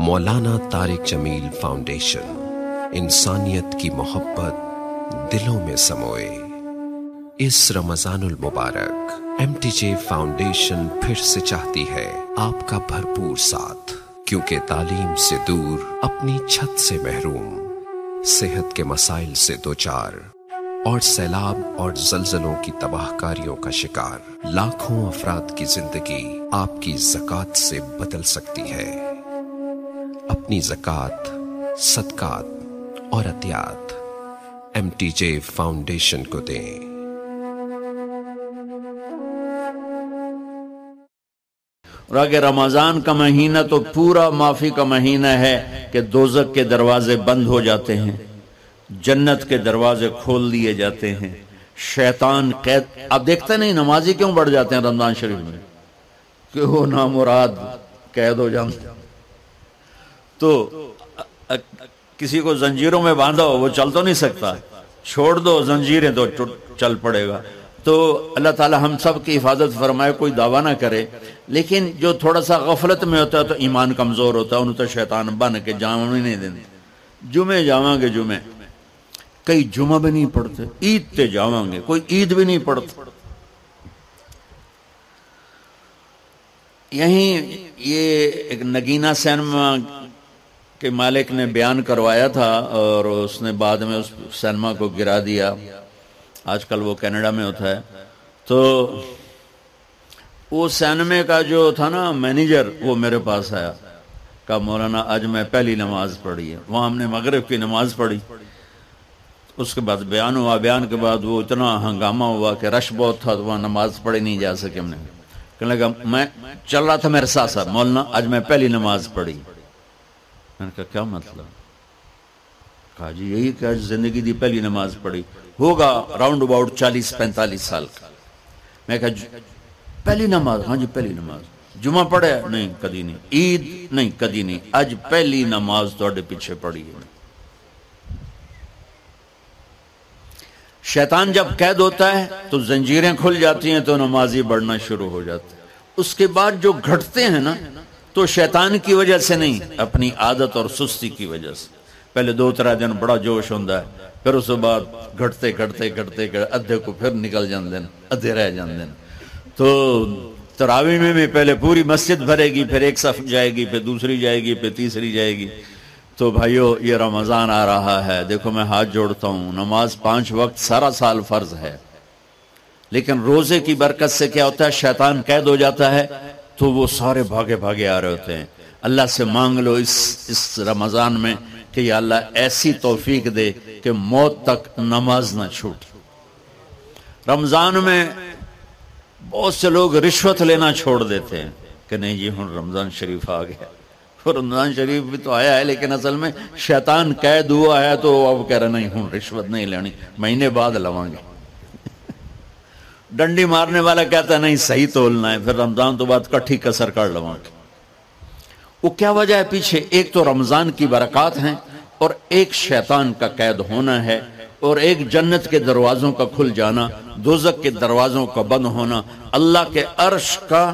مولانا طارق جمیل foundation انسانیت کی محبت دلوں میں سموئے۔ اس رمضان المبارک ایم ٹی جے فاؤنڈیشن پھر سے چاہتی ہے آپ کا بھرپور ساتھ، کیونکہ تعلیم سے دور اپنی چھت سے محروم، صحت کے مسائل سے دوچار، اور سیلاب اور زلزلوں کی تباہ کاریوں کا شکار، لاکھوں افراد کی زندگی آپ کی زکوٰۃ سے بدل سکتی ہے۔ اپنی زکوٰۃ، صدقات اور عطیات ایم ٹی جے فاؤنڈیشن کو دیں۔ اور اگر رمضان کا مہینہ تو پورا معافی کا مہینہ ہے کہ دوزک کے دروازے بند ہو جاتے ہیں، جنت کے دروازے کھول دیے جاتے ہیں۔ شیطان قید، آپ دیکھتے نہیں نمازی کیوں بڑھ جاتے ہیں رمضان شریف میں؟ کہ وہ نامراد قید ہو جاتے تو کسی کو زنجیروں میں باندھا ہو، وہ چل تو نہیں سکتا۔ چھوڑ دو زنجیریں تو چل پڑے گا۔ تو اللہ تعالی ہم سب کی حفاظت فرمائے، کوئی دعویٰ نہ کرے۔ لیکن جو تھوڑا سا غفلت میں ہوتا ہے تو ایمان کمزور ہوتا ہے، انہوں تو شیطان بن کے جامع نہیں دیں جمعے جاواں گے جمعے۔ کئی جمعہ بھی نہیں پڑھتے، عید تے جاواں گے، کوئی عید بھی نہیں پڑھتے یہیں یہ ایک نگینہ سینما کے مالک نے بیان کروایا تھا اور اس نے بعد میں اس سینما کو گرا دیا۔ آج کل وہ کینیڈا میں ہوتا ہے۔ تو وہ سینمے کا جو تھا نا مینیجر وہ میرے پاس آیا۔ کہا، مولانا، آج میں پہلی نماز پڑھی ہے۔ وہاں ہم نے مغرب کی نماز پڑھی۔ اس کے بعد بیان ہوا۔ بیان کے بعد وہ اتنا ہنگامہ ہوا کہ رش بہت تھا تو وہاں نماز پڑھی نہیں جا سکے ہم نے۔ کہنے لگا، میں چل رہا تھا میرے ساتھ ساتھ۔ مولانا، آج میں پہلی نماز پڑھی۔ میں نے کہا، کیا مطلب؟ کہا جی یہی کہ آج زندگی دی پہلی نماز پڑھی، ہوگا راؤنڈ اباؤٹ چالیس پینتالیس سال کا۔ میں کہا جی، پہلی نماز ہاں جی پہلی نماز۔ جمعہ پڑھے نہیں، کدی نہیں۔ عید؟ نہیں، کدی نہیں۔ اج پہلی نماز توڑے پیچھے پڑھی ہے۔ شیطان جب قید ہوتا ہے تو زنجیریں کھل جاتی ہیں تو نمازی بڑھنا شروع ہو جاتے اس کے بعد جو گھٹتے ہیں نا تو شیطان کی وجہ سے نہیں، اپنی عادت اور سستی کی وجہ سے۔ پہلے دو ترہ دن بڑا جوش ہوندہ ہے، پھر اس کے بعد گھٹتے گھٹتے گھٹتے ادھے کو پھر نکل جان دین ادھے رہ جان دین تو تراوی میں بھی پہلے پوری مسجد بھرے گی، پھر ایک صف جائے گی، پھر دوسری جائے گی، پھر تیسری جائے گی۔ تو بھائیو، یہ رمضان آ رہا ہے۔ دیکھو میں ہاتھ جوڑتا ہوں، نماز پانچ وقت سارا سال فرض ہے۔ لیکن روزے کی برکت سے کیا ہوتا ہے؟ شیطان قید ہو جاتا ہے۔ تو وہ سارے بھاگے بھاگے آ رہے ہوتے ہیں۔ اللہ سے مانگ لو اس اس رمضان میں کہ یا اللہ ایسی توفیق دے کہ موت تک نماز نہ چھوٹ رمضان میں بہت سے لوگ رشوت لینا چھوڑ دیتے ہیں کہ نہیں جی ہوں رمضان شریف آ گیا۔ رمضان شریف بھی تو آیا ہے لیکن اصل میں شیطان قید ہوا ہے تو اب کہہ رہے نہیں ہوں رشوت نہیں لینی، مہینے بعد لواں گے ڈنڈی مارنے والا کہتا ہے، نہیں، صحیح تولنا ہے، پھر رمضان تو بعد کٹھی کسر کر لواں وہ کیا وجہ ہے پیچھے؟ ایک تو رمضان کی برکات ہیں اور ایک شیطان کا قید ہونا ہے اور ایک جنت کے دروازوں کا کھل جانا دوزک کے دروازوں کا بند ہونا، اللہ کے عرش کا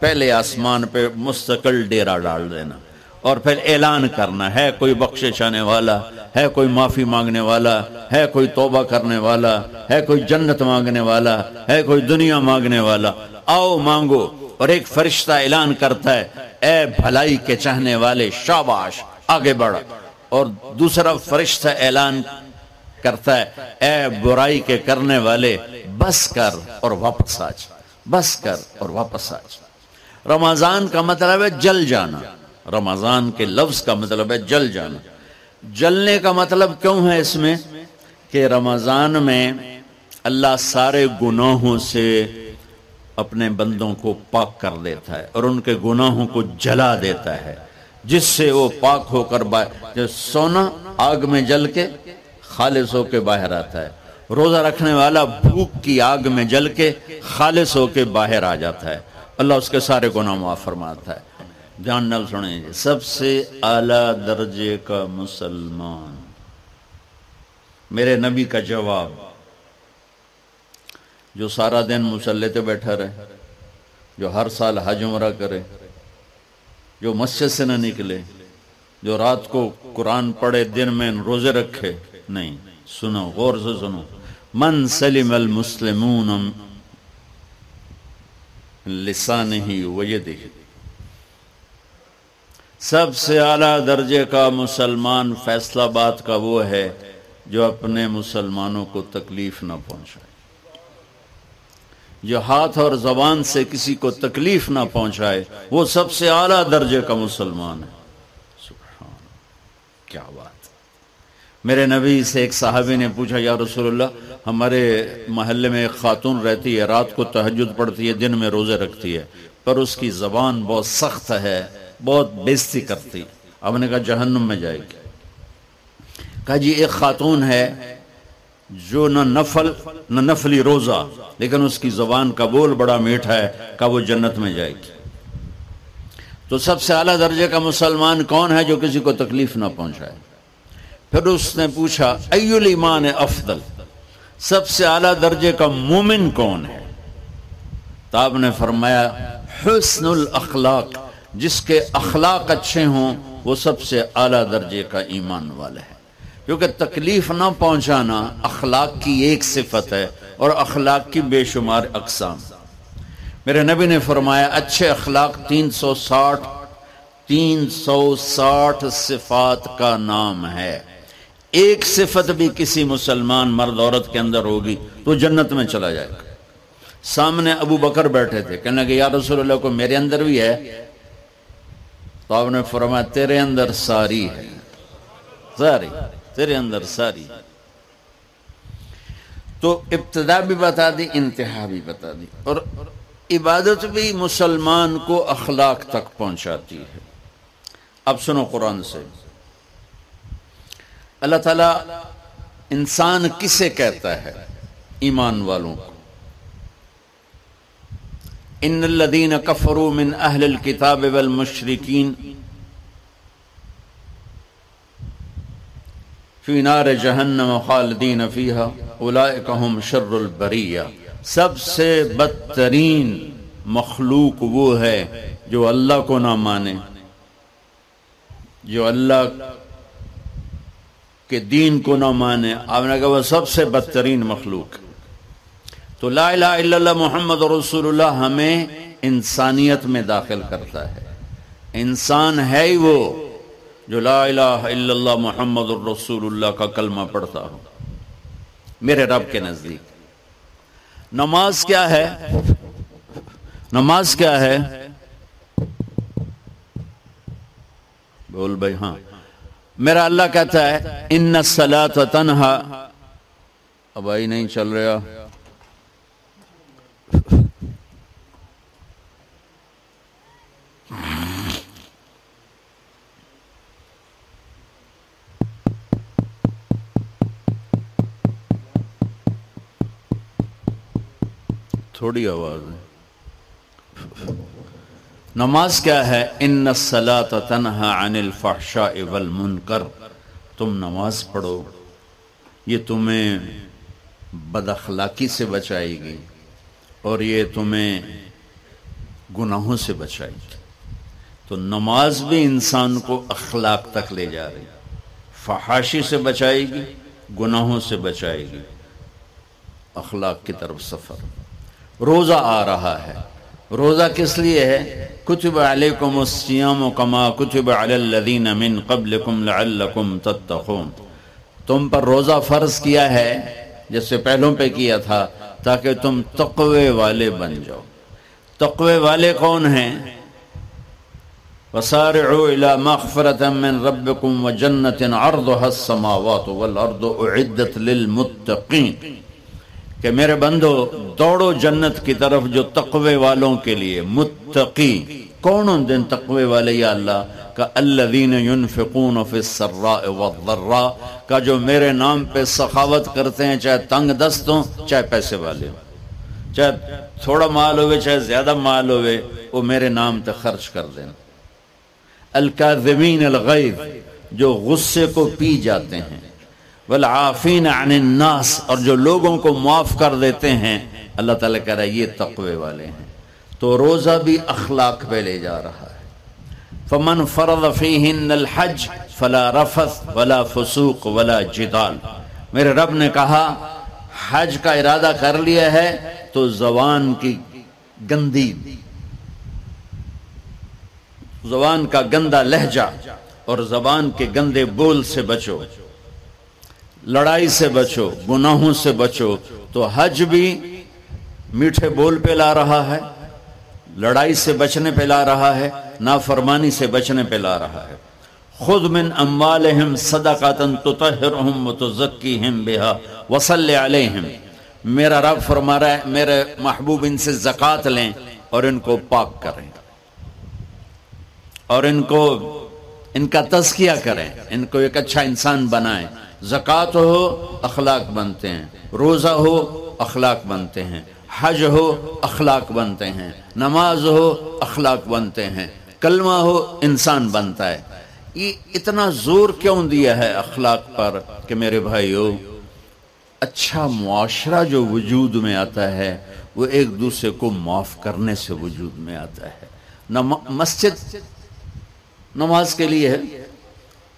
پہلے آسمان پہ مستقل ڈیرا ڈال دینا اور پھر اعلان کرنا، ہے کوئی بخشش آنے والا؟ ہے کوئی معافی مانگنے والا، ہے کوئی توبہ کرنے والا، ہے کوئی جنت مانگنے والا، ہے کوئی دنیا مانگنے والا۔ آؤ مانگو اور ایک فرشتہ اعلان کرتا ہے، اے بھلائی کے چاہنے والے شاباش، آگے بڑھ۔ اور دوسرا فرشتہ اعلان کرتا ہے، اے برائی کے کرنے والے، بس کر اور واپس آج۔ بس کر اور واپس آج۔ رمضان کا مطلب ہے جل جانا۔ رمضان کے لفظ کا مطلب ہے جل جانا۔ جلنے کا مطلب کیوں ہے اس میں؟ کہ رمضان میں اللہ سارے گناہوں سے اپنے بندوں کو پاک کر دیتا ہے اور ان کے گناہوں کو جلا دیتا ہے، جس سے وہ پاک ہو کر جو سونا آگ میں جل کے خالص ہو کے باہر آتا ہے، روزہ رکھنے والا بھوک کی آگ میں جل کے خالص ہو کے باہر آ جاتا ہے، اللہ اس کے سارے گناہ معاف فرماتا ہے۔ جان نل سنیں جی۔ سب سے اعلی درجے کا مسلمان۔ میرے نبی کا جواب۔ جو سارا دن مسلح تے بیٹھا رہے، جو ہر سال حج عمرہ کرے، جو مسجد سے نہ نکلے، جو رات کو قرآن پڑھے، دن میں روزے رکھے، نہیں، سنو، غور سے سنو۔ من سلم المسلمون لسان ہی وجہ دیکھے سب سے اعلیٰ درجے کا مسلمان فیصلہ بات کا وہ ہے جو اپنے مسلمانوں کو تکلیف نہ پہنچائے۔ جو ہاتھ اور زبان سے کسی کو تکلیف نہ پہنچائے، وہ سب سے اعلیٰ درجے کا مسلمان ہے۔ سبحان کیا بات۔ میرے نبی سے ایک صحابی نے پوچھا، یا رسول اللہ، ہمارے محلے میں ایک خاتون رہتی ہے، رات کو تہجد پڑتی ہے، دن میں روزے رکھتی ہے، پر اس کی زبان بہت سخت ہے۔ بہت بیزتی کرتی۔ اب نے کہا جہنم میں جائے گی۔ کہا جی ایک خاتون ہے جو نہ نفل، نہ نفلی روزہ، لیکن اس کی زبان کا بول بڑا میٹھا ہے کہ وہ جنت میں جائے گی۔ تو سب سے اعلیٰ درجے کا مسلمان کون ہے جو کسی کو تکلیف نہ پہنچائے؟ پھر اس نے پوچھا ایمان افضل؟ سب سے اعلیٰ درجے کا مومن کون ہے؟ تو آپ نے فرمایا، حسن الاخلاق۔ جس کے اخلاق اچھے ہوں، وہ سب سے اعلیٰ درجے کا ایمان والا ہے۔ کیونکہ تکلیف نہ پہنچانا اخلاق کی ایک صفت ہے اور اخلاق کی بے شمار اقسام۔ میرے نبی نے فرمایا، اچھے اخلاق تین سو ساٹھ، تین سو ساٹھ صفات کا نام ہے۔ ایک صفت بھی کسی مسلمان مرد عورت کے اندر ہوگی تو جنت میں چلا جائے گا۔ سامنے ابو بکر بیٹھے تھے، کہنے کہ یا رسول اللہ کو میرے اندر بھی ہے؟ تو آپ نے فرمایا تیرے اندر ساری ہے ساری تیرے اندر ساری تو ابتدا بھی بتا دی انتہا بھی بتا دی اور عبادت بھی مسلمان کو اخلاق تک پہنچاتی ہے اب سنو قرآن سے اللہ تعالیٰ انسان کسے کہتا ہے ایمان والوں کو ان الذين كفروا من اهل الكتاب والمشركين فی نار جہنم خالدین فیہا اولئک هم شر البریہ سب سے بدترین مخلوق وہ ہے جو اللہ کو نہ مانے، جو اللہ کے دین کو نہ مانے۔ آپ نے کہا وہ سب سے بدترین مخلوق۔ تو لا الہ الا اللہ محمد رسول اللہ ہمیں انسانیت میں داخل کرتا ہے۔ انسان ہے ہی وہ جو لا الہ الا اللہ محمد الرسول اللہ کا کلمہ پڑھتا ہوں میرے رب کے نزدیک۔ نماز کیا ہے؟ نماز کیا ہے؟ بول بھائی ہاں۔ میرا اللہ کہتا ہے، ان سلات تنہا اب آئی نہیں چل رہا۔ تھوڑی آواز ہے۔ نماز کیا ہے؟ ان الصلاۃ تنہا عن الفحشاء والمنکر تم نماز پڑھو۔ یہ تمہیں بد اخلاقی سے بچائے گی اور یہ تمہیں گناہوں سے بچائے گی۔ تو نماز بھی انسان کو اخلاق تک لے جا رہی فحاشی سے بچائے گی، گناہوں سے بچائے گی۔ اخلاق کی طرف سفر۔ روزہ آ رہا ہے۔ روزہ کس لیے ہے؟ کتب علیکم السیام کما کتب علی الذین من قبلکم لعلکم تتقون۔ تم پر روزہ فرض کیا ہے، جس سے پہلوں پہ کیا تھا، تاکہ تم تقوی والے بن جاؤ۔ تقوی والے کون ہیں؟ وسارعوا الى مغفرة من ربكم وجنة عرضها السماوات والارض اعدت للمتقین کہ میرے بندو، دوڑو جنت کی طرف جو تقوی والوں کے لیے متقی۔ کون دن تقوی والے یا اللہ؟ کا الذین ينفقون فی السراء والضراء۔ کا جو میرے نام پہ سخاوت کرتے ہیں، چاہے تنگ دست ہوں، چاہے پیسے والے ہوں۔ چاہے تھوڑا مال ہوئے، چاہے زیادہ مال ہوئے، وہ میرے نام پہ خرچ کر دیں۔ الکاذبین الغیظ، جو غصے کو پی جاتے ہیں۔ والعافین عن الناس، اور جو لوگوں کو معاف کر دیتے ہیں، اللہ تعالیٰ کہہ رہا ہے، یہ تقوی والے ہیں۔ تو روزہ بھی اخلاق پہ لے جا رہا ہے۔ فمن فرض فیہن الحج فلا رفث ولا فسوق ولا جدال۔ میرے رب نے کہا، حج کا ارادہ کر لیا ہے تو زبان کی گندی، زبان کا گندا لہجہ اور زبان کے گندے بول سے بچو۔ لڑائی سے بچو، گناہوں سے بچو، تو حج بھی میٹھے بول پہ لا رہا ہے، لڑائی سے بچنے پہ لا رہا ہے، نافرمانی سے بچنے پہ لا رہا ہے۔ خود من اموالہم صدقاتن تطہرہم وتزکیہم بہا وصلی علیہم۔ میرا رب فرما رہا ہے، میرے محبوب ان سے زکات لیں اور ان کو پاک کریں۔ اور ان کو، ان کا تزکیہ کریں، ان کو ایک اچھا انسان بنائیں۔ زکات ہو، اخلاق بنتے ہیں۔ روزہ ہو، اخلاق بنتے ہیں۔ حج ہو، اخلاق بنتے ہیں۔ نماز ہو، اخلاق بنتے ہیں۔ کلمہ ہو، انسان بنتا ہے۔ یہ اتنا زور کیوں دیا ہے اخلاق پر کہ میرے بھائیو اچھا معاشرہ جو وجود میں آتا ہے، وہ ایک دوسرے کو معاف کرنے سے وجود میں آتا ہے۔ مسجد نماز کے لیے ہے۔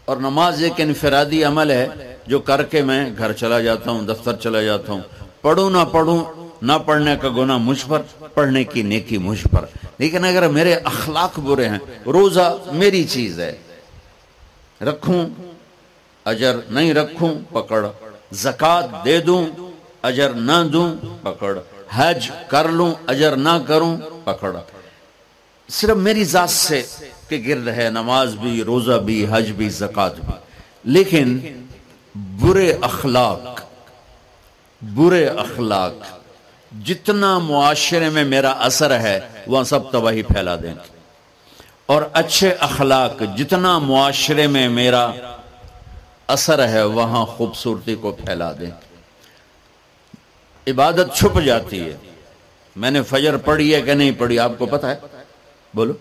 اور نماز ایک انفرادی عمل ہے جو کر کے میں گھر چلا جاتا ہوں، دفتر چلا جاتا ہوں۔ پڑھوں نہ پڑھوں، نہ پڑھنے کا گناہ مجھ پر، پڑھنے کی نیکی مجھ پر۔ لیکن اگر میرے اخلاق برے ہیں، روزہ میری چیز ہے۔ رکھوں، اجر نہیں رکھوں، پکڑ۔ زکات دے دوں، اجر نہ دوں، پکڑ۔ حج کر لوں، اجر نہ کروں، پکڑ۔ صرف میری ذات سے کے گرد ہے، نماز بھی، روزہ بھی، حج بھی زکات بھی۔ لیکن برے اخلاق برے اخلاق، جتنا معاشرے میں میرا اثر ہے، وہ سب تباہی پھیلا دیں گے۔ اور اچھے اخلاق، جتنا معاشرے میں میرا اثر ہے، وہاں خوبصورتی کو پھیلا دیں عبادت چھپ جاتی ہے۔ میں نے فجر پڑھی ہے کہ نہیں پڑھی، آپ کو پتا ہے؟ بولو۔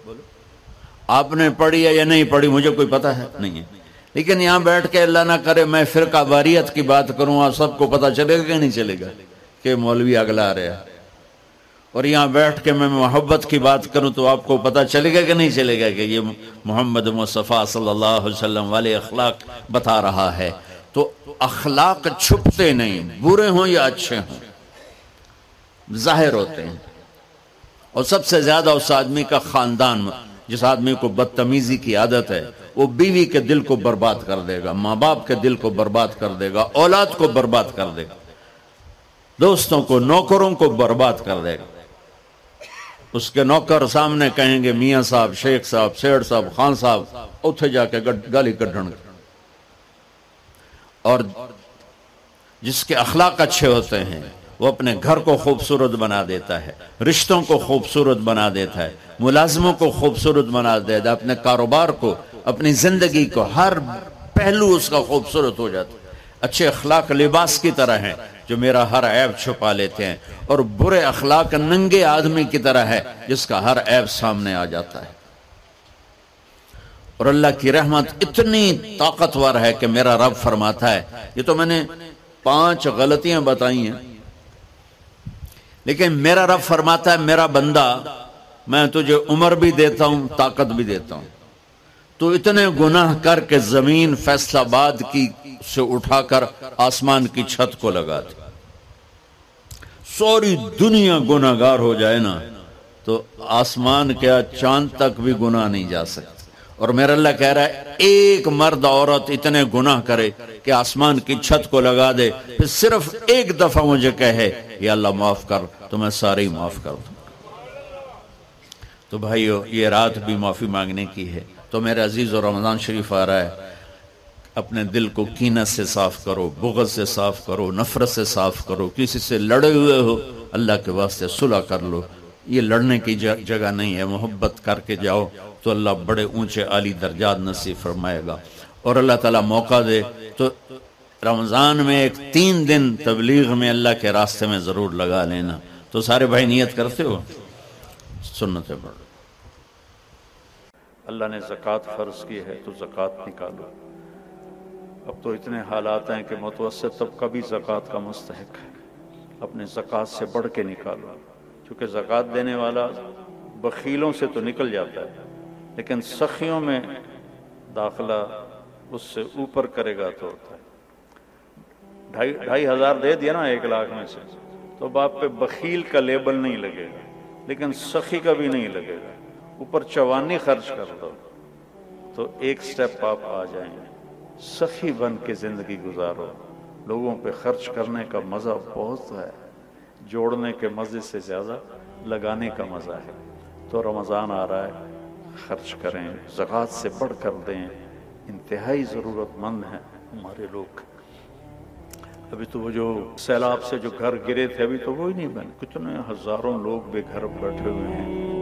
آپ نے پڑھی ہے یا نہیں پڑھی مجھے کوئی پتا ہے؟ نہیں ہے۔ لیکن یہاں بیٹھ کے اللہ نہ کرے میں فرقہ باریت کی بات کروں، آپ سب کو پتا چلے گا کہ نہیں چلے گا؟ کہ مولوی اگلا رہا اور یہاں بیٹھ کے میں محبت کی بات کروں تو آپ کو پتا چلے گا کہ نہیں چلے گا کہ یہ محمد مصطفیٰ صلی اللہ علیہ وسلم والے اخلاق بتا رہا ہے۔ تو اخلاق چھپتے نہیں، برے ہوں یا اچھے ہوں، ظاہر ہوتے ہیں۔ اور سب سے زیادہ اس آدمی کا خاندان، جس آدمی کو بدتمیزی کی عادت ہے، وہ بیوی کے دل کو برباد کر دے گا، ماں باپ کے دل کو برباد کر دے گا، اولاد کو برباد کر دے گا، دوستوں کو، نوکروں کو برباد کر دے گا۔ اس کے نوکر سامنے کہیں گے، میاں صاحب، شیخ صاحب سیڑ صاحب، خان صاحب اتھے جا کے گالی کڈن اور جس کے اخلاق اچھے ہوتے ہیں وہ اپنے گھر کو خوبصورت بنا دیتا ہے، رشتوں کو خوبصورت بنا دیتا ہے، ملازموں کو خوبصورت بنا دیتا ہے، اپنے کاروبار کو، اپنی زندگی کو، ہر پہلو اس کا خوبصورت ہو جاتا ہے۔ اچھے اخلاق لباس کی طرح ہیں جو میرا ہر عیب چھپا لیتے ہیں، اور برے اخلاق ننگے آدمی کی طرح ہے جس کا ہر عیب سامنے آ جاتا ہے۔ اور اللہ کی رحمت اتنی طاقتور ہے کہ میرا رب فرماتا ہے، یہ تو میں نے پانچ غلطیاں بتائی ہیں۔ لیکن میرا رب فرماتا ہے، میرا بندہ، میں تجھے عمر بھی دیتا ہوں، طاقت بھی دیتا ہوں۔ تو اتنے گناہ کر کے زمین فیصلہ آباد کی سے اٹھا کر آسمان کی چھت کو لگا دی سوری دنیا گناہ گار ہو جائے نا، تو آسمان کیا چاند تک بھی گناہ نہیں جا سکتے اور میرا اللہ کہہ رہا ہے، ایک مرد عورت اتنے گناہ کرے کہ آسمان کی چھت کو لگا دے، پھر صرف ایک دفعہ مجھے کہے، یا اللہ معاف کر، تو میں سارے معاف کر دوں۔ تو بھائیو، یہ رات بھی معافی مانگنے کی ہے۔ تو میرے عزیز اور رمضان شریف آ رہا ہے۔ اپنے دل کو کینت سے صاف کرو، بغض سے صاف کرو، نفرت سے صاف کرو، کسی سے لڑے ہوئے ہو، اللہ کے واسطے صلح کر لو۔ یہ لڑنے کی جگہ نہیں ہے، محبت کر کے جاؤ۔ تو اللہ بڑے اونچے عالی درجات نصیب فرمائے گا۔ اور اللہ تعالیٰ موقع دے تو رمضان میں ایک تین دن تبلیغ میں اللہ کے راستے میں ضرور لگا لینا۔ تو سارے بھائی نیت کرتے ہو؟ سنتے پڑھ اللہ نے زکوٰۃ فرض کی ہے تو زکوٰۃ نکالو۔ اب تو اتنے حالات ہیں کہ متوسط طبقہ بھی زکوٰۃ کا مستحق ہے۔ اپنے زکوٰۃ سے بڑھ کے نکالو۔ چونکہ زکوٰۃ دینے والا بخیلوں سے تو نکل جاتا ہے۔ لیکن سخیوں میں داخلہ اس سے اوپر کرے گا تو ہوتا ہے۔ ڈھائی ڈھائی ہزار دے دیا نا ایک لاکھ میں سے، تو باپ پہ بخیل کا لیبل نہیں لگے گا، لیکن سخی کا بھی نہیں لگے گا۔ اوپر چوانی خرچ کر دو، تو ایک سٹیپ آپ آ جائیں۔ سخی بن کے زندگی گزارو۔ لوگوں پہ خرچ کرنے کا مزہ بہت ہے۔ جوڑنے کے مزے سے زیادہ، لگانے کا مزہ ہے۔ تو رمضان آ رہا ہے۔ خرچ کریں، زکوٰۃ سے بڑھ کر دیں، انتہائی ضرورت مند ہیں ہمارے لوگ۔ ابھی تو وہ جو سیلاب سے جو گھر گرے تھے، ابھی تو وہ ہی نہیں بنے، کتنے ہزاروں لوگ بے گھر بیٹھے ہوئے ہیں۔